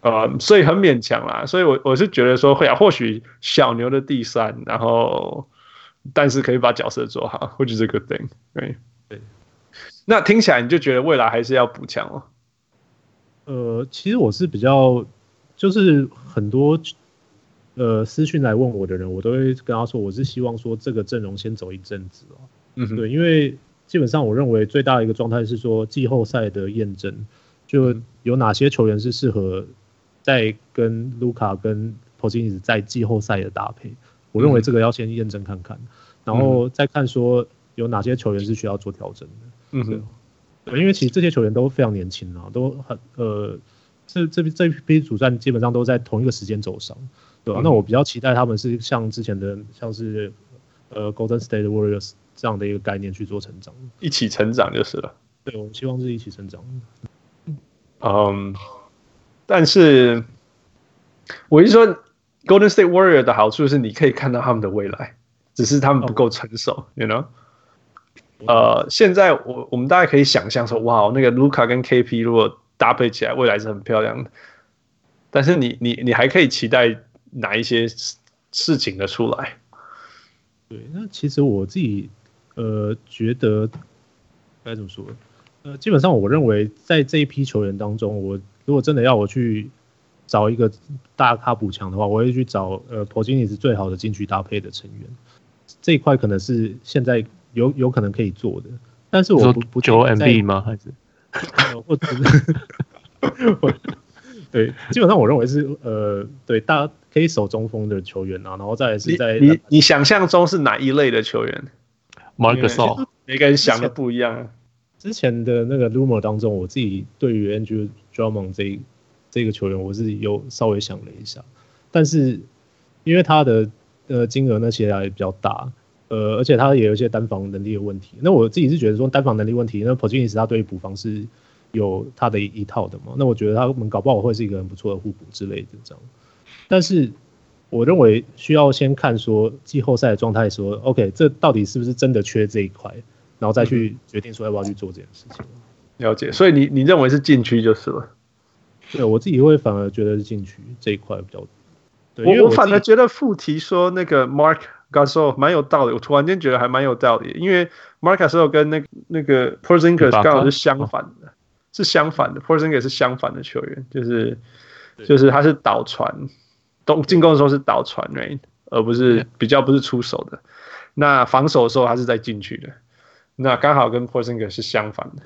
呃，所以很勉强啦。所以我我是觉得说会啊，或许小牛的第三，然后但是可以把角色做好，或许是个 good thing，对对。那听起来你就觉得未来还是要补强哦？呃，其实我是比较，就是很多呃私讯来问我的人，我都会跟他说，我是希望说这个阵容先走一阵子哦。嗯哼，对，因为。基本上，我认为最大的一个状态是说季后赛的验证，就有哪些球员是适合在跟卢卡跟波金尼斯在季后赛的搭配。我认为这个要先验证看看，然后再看说有哪些球员是需要做调整的。嗯哼，对，因为其实这些球员都非常年轻啊，都很呃，这这这批主战基本上都在同一个时间走上，对吧？那我比较期待他们是像之前的，像是呃 Golden State Warriors。这样的一个概念去做成长，一起成长就是了。对，我们希望是一起成长。嗯，但是我是说 Golden State Warrior 的好处是，你可以看到他们的未来，只是他们不够成熟。Oh. You know？呃，现在我我们大家可以想象说，哇，那个卢卡跟 KP 如果搭配起来，未来是很漂亮的。但是你你你还可以期待哪一些事情的出来？对，那其实我自己。呃，觉得该怎么说？呃，基本上我认为在这一批球员当中，我如果真的要我去找一个大咖补强的话，我会去找呃，波金尼是最好的禁区搭配的成员。这一块可能是现在有有可能可以做的，但是我不不九 MB 吗？还是或者对，基本上我认为是呃，对大可以守中锋的球员啊，然后再来是在你你，你想象中是哪一类的球员？Marc Gasol，每个人想的不一样啊。之前的那个 rumor 当中，我自己对于 Andrew Drummond 这这个球员，我是有稍微想了一下，但是因为他的呃金额呢其实还比较大，呃，而且他也有一些单防能力的问题。那我自己是觉得说单防能力问题，那 Porzingis 他对于补防是有他的一一套的嘛。那我觉得他们搞不好会是一个很不错的互补之类的这样，但是。我认为需要先看说季后赛的状态，说 OK，这到底是不是真的缺这一块，然后再去决定说要不要去做这件事情。了解，所以你你认为是禁区就是了。对，我自己会反而觉得是禁区这一块比较。对，因为我，我反而觉得附题说那个 Mark Gasol 蛮有道理，我突然间觉得还蛮有道理，因为 Mark Gasol 跟那个那个 Porzingis 刚好是相反的。是相反的，Porzingis 是相反的球员，就是就是他是倒传，动进攻的时候是倒传，right? 而不是比较不是出手的。那防守的时候他是在禁区的，那刚好跟 Porzingis 是相反的，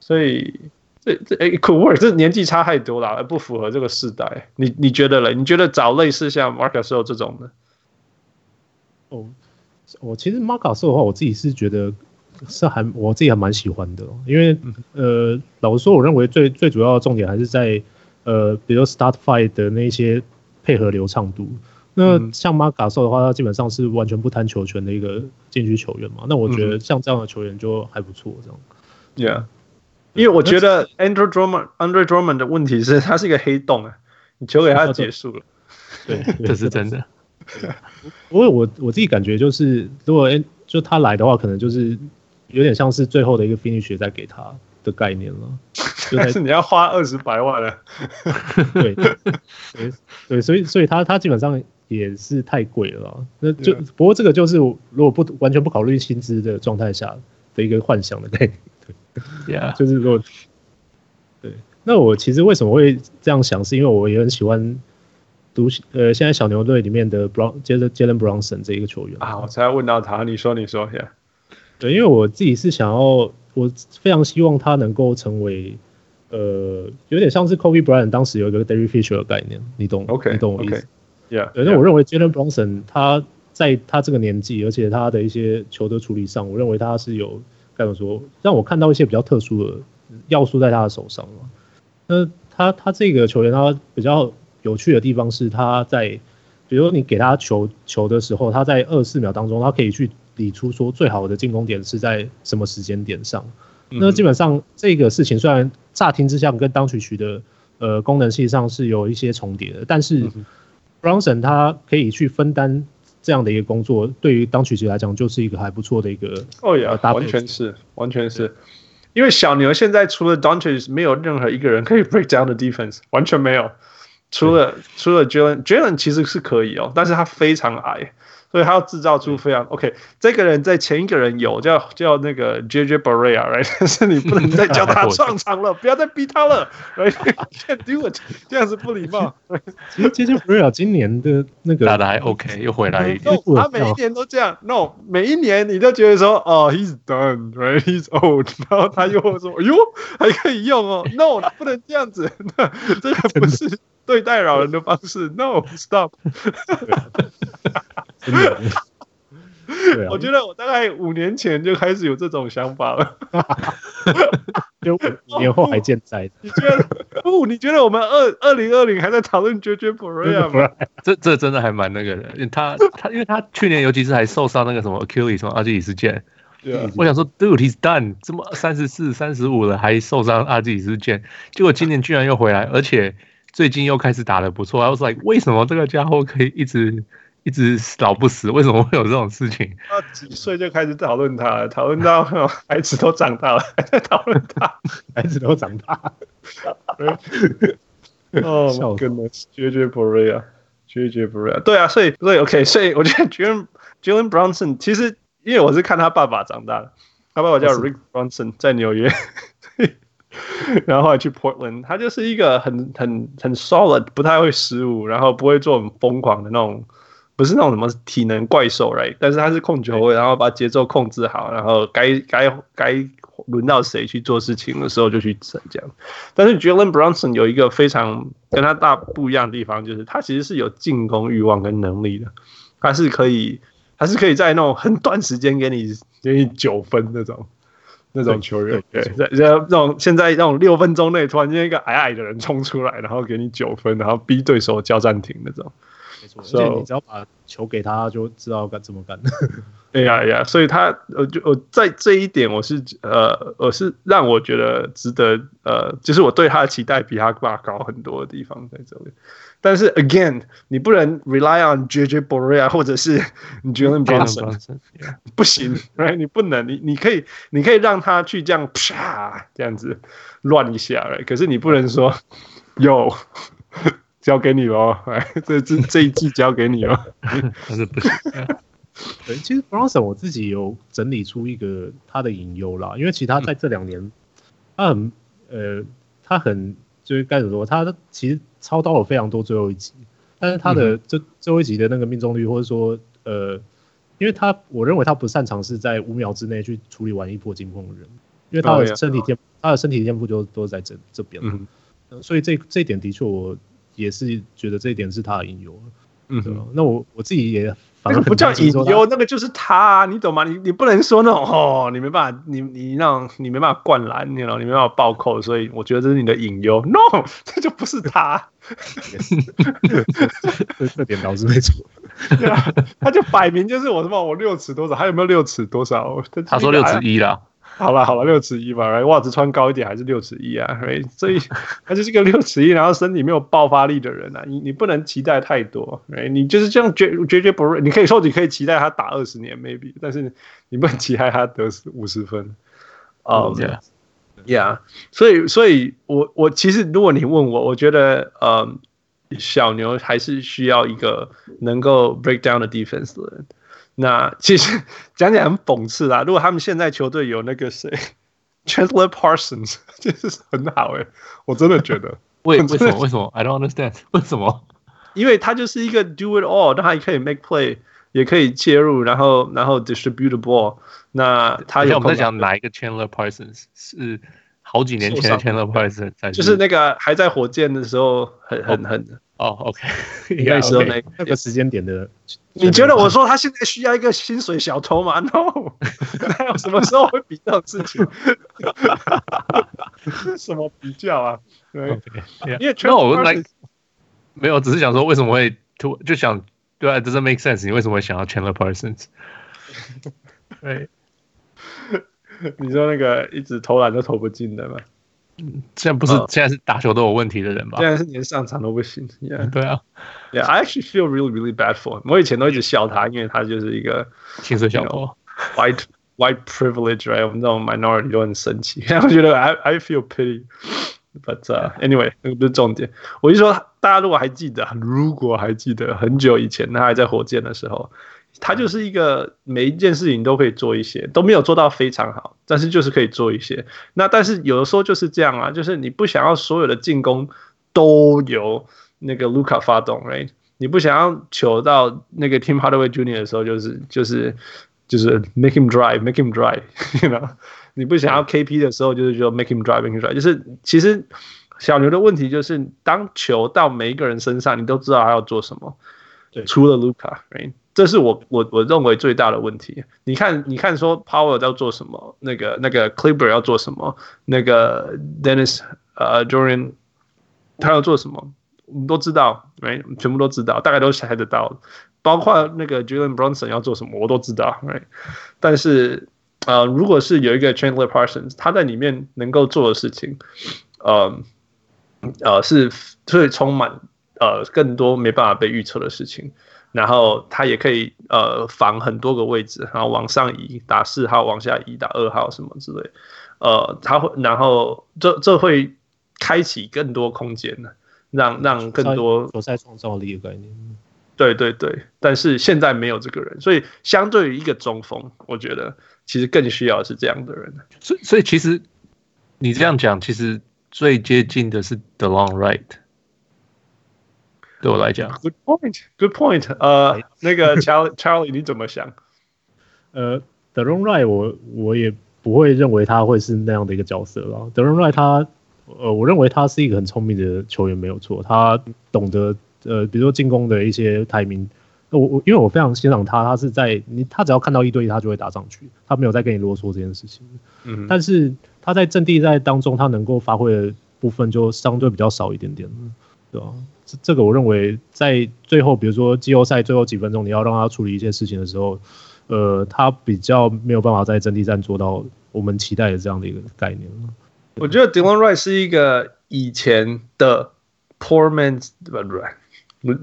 所以这这哎 could work，这年纪差太多了，而不符合这个世代。你你觉得嘞？你觉得找类似像 Marc Gasol 这种的？哦，我其实 Marc Gasol 的话，我自己是觉得。是还我自己还蛮喜欢的，因为呃，老实说，我认为最最主要的重点还是在呃，比如 start fight 的那些配合流畅度。那像 Marc Gasol 的话，他基本上是完全不贪球权的一个禁区球员嘛。那我觉得像这样的球员就还不错，这样。Yeah，因为我觉得 Andre Drummond Andre Drummond 的问题是，他是一个黑洞啊，你球给他结束了。对，这是真的。不过我我自己感觉就是，如果就他来的话，可能就是。有点像是最后的一个 finish 在给他的概念了，但是你要花二十百万 了，对对对，所以所以他他基本上也是太贵了，那就不过这个就是如果不完全不考虑薪资的状态下的一个幻想的概念，对，Yeah，就是如果对，那我其实为什么会这样想，是因为我也很喜欢读呃现在小牛队里面的 Brown Jalen Jalen Brunson 这一个球员。啊，我才问到他，你说你说，Yeah。对，因为我自己是想要，我非常希望他能够成为，呃，有点像是 Kobe Bryant 当时有一个 Derry Fisher 的概念，你懂？OK，你懂我意思？Yeah。对，那我认为 Jalen Brunson 他在他这个年纪，而且他的一些球的处理上，我认为他是有该怎么说，让我看到一些比较特殊的要素在他的手上嘛。那他他这个球员他比较有趣的地方是，他在比如说你给他球球的时候，他在二十四秒当中，他可以去。理出说最好的进攻点是在什么时间点上？那基本上这个事情虽然乍听之下跟当曲曲的呃功能性上是有一些重叠的，但是 Bronson 他可以去分担这样的一个工作，对于当曲曲来讲就是一个还不错的一个哦呀，完全是完全是，因为小牛现在除了 Doncic 没有任何一个人可以 break down the defense，完全没有，除了除了 Jalen Jalen 其实是可以哦，但是他非常矮。所以他要制造出非常 OK，这个人在前一个人有叫叫那个 JJ Barea，right？但是你不能再叫他 上场了，不要再逼他了，right？Can't do it，这样子不礼貌。其实 JJ Barea 今年的那个打的还 OK，又回来一点。他每一年都这样，No，每一年你都觉得说，哦，He's done，right？He's old，然后他又说，哎呦，还可以用哦，No，不能这样子，这个不是对待老人的方式，No，Stop。真的，对啊，我觉得我大概五年前就开始有这种想法了，就五年后还健在。你觉得不？你觉得我们二二零二零还在讨论 JJ Barea 吗？这这真的还蛮那个的。他他因为他去年尤其是还受伤那个什么 Achilles 什么阿基里斯腱，对啊，我想说 Dude he's done，这么三十四三十五了还受伤阿基里斯腱，结果今年居然又回来，而且最近又开始打得不错。I was like，为什么这个家伙可以一直？一直老不死，为什么会有这种事情？他几岁就开始讨论他了，讨论到孩子都长大了，还 在讨论他，孩子都长大了。哦，跟的，JJ Barea，JJ Barea，对啊，所以对，OK，所以我觉得 Jalen Jalen Brunson 其实因为我是看他爸爸长大的，他爸爸叫 Rick Brunson，在纽约，然后后来去 Portland，他就是一个很很很 solid，不太会失误，然后不会做很疯狂的那种。不是那种什么体能怪兽，right？但是他是控球位，然后把节奏控制好，然后该该该轮到谁去做事情的时候就去这样。但是 Jalen Brunson 有一个非常跟他大不一样的地方，就是他其实是有进攻欲望跟能力的，他是可以，他是可以在那种很短时间给你给你九分那种那种球员，对，这种现在那种六分钟内突然间一个矮矮的人冲出来，然后给你九分，然后逼对手叫暂停那种。所以你只要把球给他，就知道该怎么干。哎呀呀，所以他呃，就我在这一点，我是呃，我是让我觉得值得呃，就是我对他的期待比他爸高很多的地方在这里。但是 again，你不能 rely on JJ Barea 或者是 Jalen Brunson，不行，right？你不能，你你可以，你可以让他去这样啪这样子乱一下，right？可是你不能说有。交给你喽，哎，这这这一季交给你了，但是不行。对，其实 Brunson 我自己有整理出一个他的隐忧啦，因为其实他在这两年，嗯、他很呃，他很就是该怎么说，他其实操刀了非常多最后一集，但是他的这、嗯、最后一集的那个命中率，或者说呃，因为他我认为他不擅长是在五秒之内去处理完一波进攻的人，因为他的身体天、哦、他的身体天赋就都在这这边、嗯呃，所以这这一点的确我也是觉得这一点是他的隐忧。嗯，那我我自己也，反正不叫隐忧，那个就是他、啊，你懂吗？你你不能说那种哦，你没办法，你你那种你没办法灌篮，你你没办法暴扣，所以我觉得这是你的隐忧。No，这就不是他，这这点倒是没错。对啊，他就摆明就是我什么，我六尺多少，还有没有六尺多少？他说六尺一了。好了好了，六尺一吧，然后袜子穿高一点还是六尺一啊，所以 他就是个六尺一，然后身体没有爆发力的人啊，你你不能期待太多，你就是这样绝绝绝不锐，你可以说你可以期待他打二十年 maybe，但是你不能期待他得五十分，哦、um, yeah，yeah，所以所以我我其实如果你问我，我觉得呃、um, 小牛还是需要一个能够 break down 的 defense 的人。那其实 讲起来很讽刺啦。如果他们现在球队有那个谁，Chandler Parsons，就是很好哎、欸，我真的觉得。为为什么？为什么？I don't understand。为什么？因为他就是一个 do it all，他也可以 make play，也可以介入，然后然后 distribute the ball。那他有我们在讲哪一个 Chandler Parsons？是好几年前的 Chandler Parsons，就是那个还在火箭的时候很，很很很。哦、oh,，OK，那时候那 okay. 那个时间点的，你觉得我说他现在需要一个薪水小偷吗？No，哪有什么时候会比这种事情？什么比较啊？因为全我来没有，只是想说为什么会突就想对啊，doesn't make sense？你为什么会想要 Chandler Parsons？对，你说那个一直投篮都投不进的吗？嗯，现在不是、uh, 现在是打球都有问题的人吧？现在是连上场都不行。Yeah. 对啊，Yeah，I actually feel really really bad for him。我以前都一直笑他，因为他就是一个薪水小偷，white white privilege，right？我们这种 minority 都很生气。我觉得 I I feel pity，but、uh, anyway，那个不是重点。我就说，大家如果还记得，如果还记得很久以前他还在火箭的时候。他就是一个每一件事情都可以做一些，都没有做到非常好，但是就是可以做一些。那但是有的时候就是这样啊，就是你不想要所有的进攻都由那个卢卡发动，right？你不想要球到那个 Tim Hardaway Jr. 的时候，就是就是就是 make him drive，make him drive，you know？你不想要 KP 的时候，就是说 make him drive，make him drive。就是其实小牛的问题就是，当球到每一个人身上，你都知道他要做什么，对，除了卢卡，right？这是我我我认为最大的问题。你看，你看，说 Power 要做什么？那个那个 Kleber 要做什么？那个 Dennis 呃 Jordan 他要做什么？我们都知道，right？全部都知道，大概都猜得到。包括那个 Jalen Bronson 要做什么，我都知道，right？但是呃，如果是有一个 Chandler Parsons，他在里面能够做的事情，呃呃，是会充满呃更多没办法被预测的事情。然后他也可以呃防很多个位置，然后往上移打四号，往下移打二号什么之类，呃，他会然后这这会开启更多空间的，让让更多球赛创造力的概念。对对对，但是现在没有这个人，所以相对于一个中锋，我觉得其实更需要的是这样的人。所以所以其实你这样讲，其实最接近的是 DeLon Wright。对我来讲，Good point，Good point。呃，那个 Charlie Charlie，你怎么想？呃，Deron Wright 我我也不会认为他会是那样的一个角色了。d e r o n Wright，他呃，我认为他是一个很聪明的球员，没有错。他懂得呃，比如说进攻的一些 timing。我我因为我非常欣赏他，他是在你他只要看到一对一，他就会打上去，他没有在跟你啰嗦这件事情。嗯，但是他在阵地战当中，他能够发挥的部分就相对比较少一点点，对吧？这个我认为，在最后，比如说季后赛最后几分钟，你要让他处理一些事情的时候，呃，他比较没有办法在阵地战做到我们期待的这样的一个概念。我觉得 Dylan Wright 是一个以前的 Poor Man，对不对？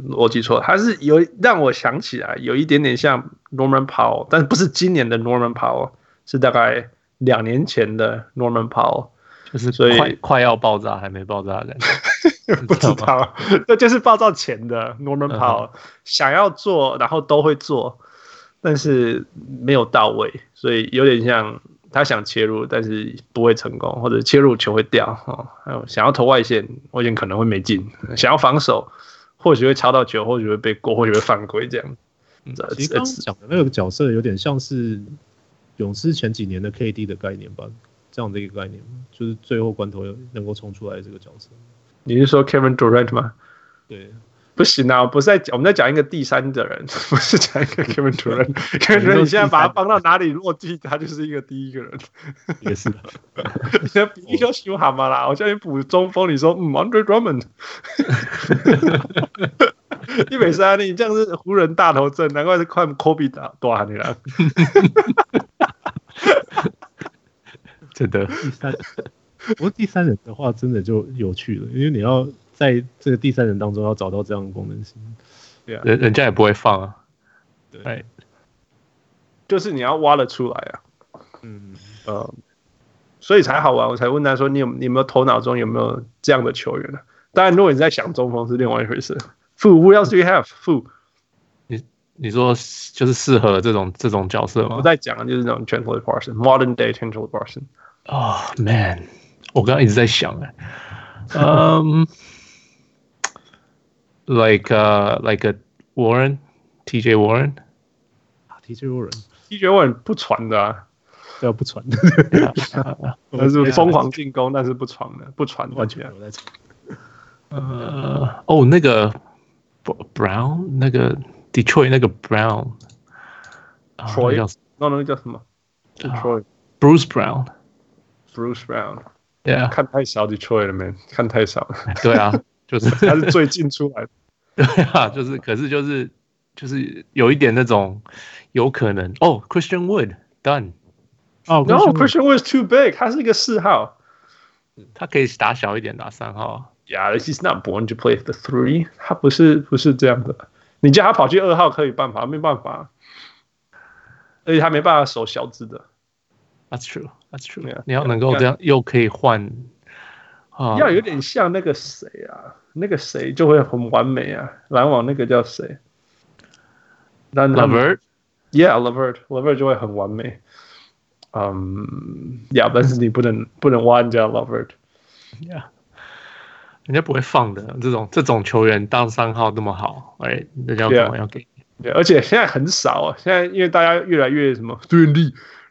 我记错了，他是有让我想起来有一点点像 Norman Powell，但不是今年的 Norman Powell，是大概两年前的 Norman Powell。就是所以快要爆炸还没爆炸的，不知道，这就是暴躁前的 Norman Powell，想要做，然后都会做，但是没有到位，所以有点像他想切入，但是不会成功，或者切入球会掉哦。还有想要投外线，外线可能会没进；想要防守，或许会抄到球，或许会被过，或许会犯规这样。其实刚讲的那个角色有点像是勇士前几年的 KD 的概念吧，这样的一个概念，就是最后关头能够冲出来的这个角色。你是说 Kevin Durant 吗？对。不行啊！我不是在讲，我们在讲一个第三的人，不是讲一个 Kevin Durant。Kevin Durant，你现在把他放到哪里落地，他就是一个第一个人。也是的，你的比喻都修好吗啦？我叫你补中锋，你说嗯，Andre Drummond。一比三，你这样是湖人大头阵，难怪是快 Kobe 打多你了。真的，第三，不过第三人的话，真的就有趣了，因为你要。在这个第三人当中要找到这样的功能性，对啊，人人家也不会放啊，对，就是你要挖得出来啊，嗯呃，所以才好玩，我才问他说你有你有没有头脑中有没有这样的球员呢？当然，如果你在想中锋是另外一回事。Fu，Who else do you have？Fu，你你说就是适合这种这种角色吗？我在讲的就是那种 Chandler Parsons，Modern Day Chandler Parsons。哦，Man，我刚刚一直在想哎，嗯。Like, uh, like a Warren, T.J. Warren, T.J. Warren, T.J. Warren 不传的啊，要不传的，但是疯狂进攻，但是不传的，不传完全我在传。呃，哦，那个 Brown，那个 Detroit 那个 Brown，Troy，那那个叫什么？Detroit，Bruce Brown，Bruce 看太少 Detroit 了，Man，看太少了。对啊，就是他是最近出来的。对啊，就是，可是就是就是有一点那种有可能哦、oh,，Christian Wood done，哦、oh,，No，Christian Wood is too big，他是一个四号，他可以打小一点，打三号。Yeah，he's not born to play the three，他不是不是这样的。你叫他跑去二号可以办法，没办法，而且他没办法守小只的。That's true，That's true。Yeah, 你要能够这样又可以换，啊，要有点像那个谁啊？那个谁就会很完美啊！篮网那个叫谁？LeVert，Yeah，LeVert，LeVert 就会很完美。嗯，Yeah，，但是 你不能不能挖人家 LeVert，Yeah，人家不会放的。这种这种球员当三号那么好，哎，人家要给？对，而且现在很少啊。现在因为大家越来越什么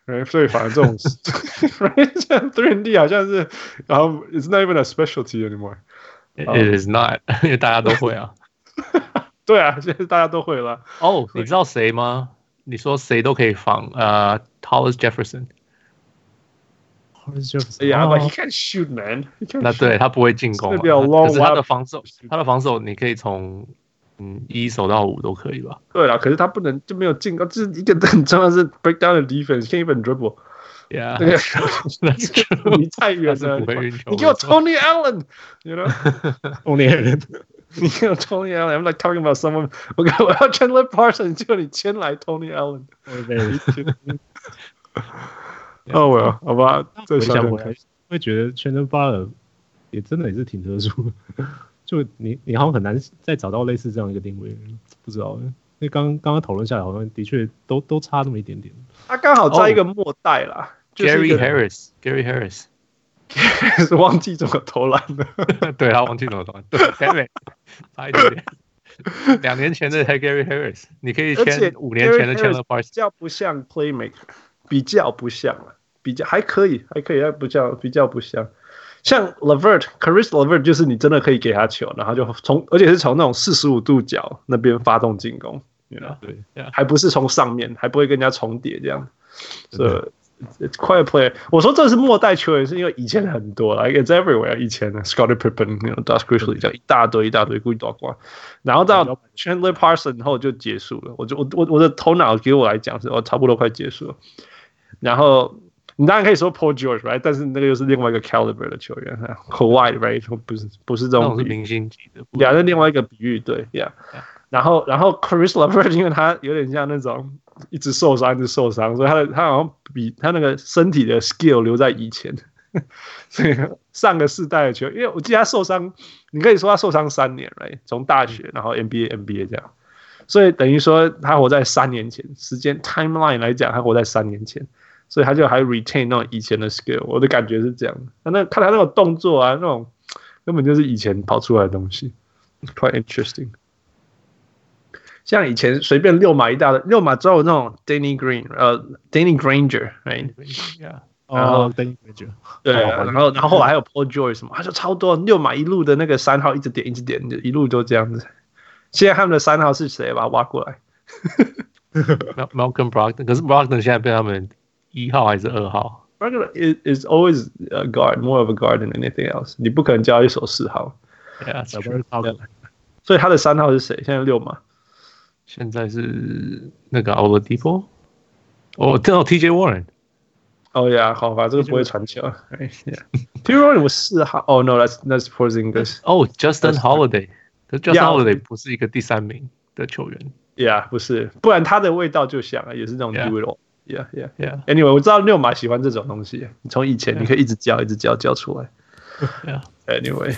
3D，所以反而这种 three and D 好像是，然后 It's not even a specialty anymore。It is not，因为大家都会啊。对啊，现在大家都会了。哦、oh,，你知道谁吗？你说谁都可以防呃、uh,，Hollis Jefferson。Hollis Jefferson，Yeah，but he can't shoot, man。那对他不会进攻，可是他的防守，他的防守你可以从嗯一守到五都可以吧？对啊，可是他不能就没有进攻，这是一个很重要是 break down the defense，can't even dribble。Yeah，那个你太远了，你给我 Tony Allen，you know，Tony Allen，你给我 Tony Allen，I'm like talking about someone，我我要 Chandler Parsons，结果你签来 Tony Allen。哦，我好吧，回想我还会觉得 Chandler Parsons 也真的也是挺特殊的，就你你好像很难再找到类似这样一个定位，不知道，因为刚刚刚讨论下来，好像的确都都差那么一点点。他刚好在一个末代啦。Gary Harris，Gary Harris，是 忘记怎么投篮的，对他忘记怎么投篮，对，Gary，差一点点。两年前的才 Gary Harris，你可以签五年前的签了。比较不像 Playmaker，比较不像了，比较还可以，还可以，但比较比较不像。像 LeVert，Caris LeVert 就是你真的可以给他球，然后就从，而且是从那种四十五度角那边发动进攻，you know? 对，还不是从上面，还不会跟人家重叠这样，所以。It's quite a player。我说这是末代球员，是因为以前很多，like it's everywhere。以前的 Scottie Pippen，那种 Doug Chrisley 这样一大堆一大堆故意倒挂，然后到 Chandler Parsons 后就结束了。我就我我我的头脑给我来讲是，哦，差不多快结束了。然后你当然可以说 Paul George，right？但是那个又是另外一个 caliber 的球员，Kawhi，right？不是不是这种是明星级的，两个另外一个比喻，对，yeah。然后然后 Caris LeVert，因为他有点像那种。一直受伤，一直受伤，所以他的他好像比他那个身体的 skill 留在以前，所以上个世代的球，因为我记得他受伤，你可以说他受伤三年来，从大学然后 NBA NBA 这样，所以等于说他活在三年前，时间 timeline 来讲，他活在三年前，所以他就还 retain 那种以前的 skill。我的感觉是这样，那那看他那种动作啊，那种根本就是以前跑出来的东西，quite interesting。像以前随便六马一大的六马之后那种 Danny Green，呃，Danny Granger，right？Yeah，然后 Danny Granger，对，然后然后后来还有 Paul George 什么，他就超多六马一路的那个三号一直点一直点，就一路都这样子。现在他们的三号是谁？把他挖过来。Malcolm Brogdon，可是 Brogdon 现在被他们一号还是二号？Burglar is is always a guard, more of a guard than anything else。你不可能叫一手四号。Yeah，所以他的三号是谁？现在六嘛？现在是那个 Oladipo。哦，正好 TJ Warren。哦呀，好吧，这个不会传球。TJ Warren 我四号。Oh no，that's that's Porzingis。哦，Justin Holiday。Justin Holiday 不是一个第三名的球员。Yeah，不是，不然他的味道就像啊，也是那种 duo。Yeah，yeah，yeah。Anyway，我知道六马喜欢这种东西。你从以前你可以一直教，一直教，教出来。Yeah。Anyway。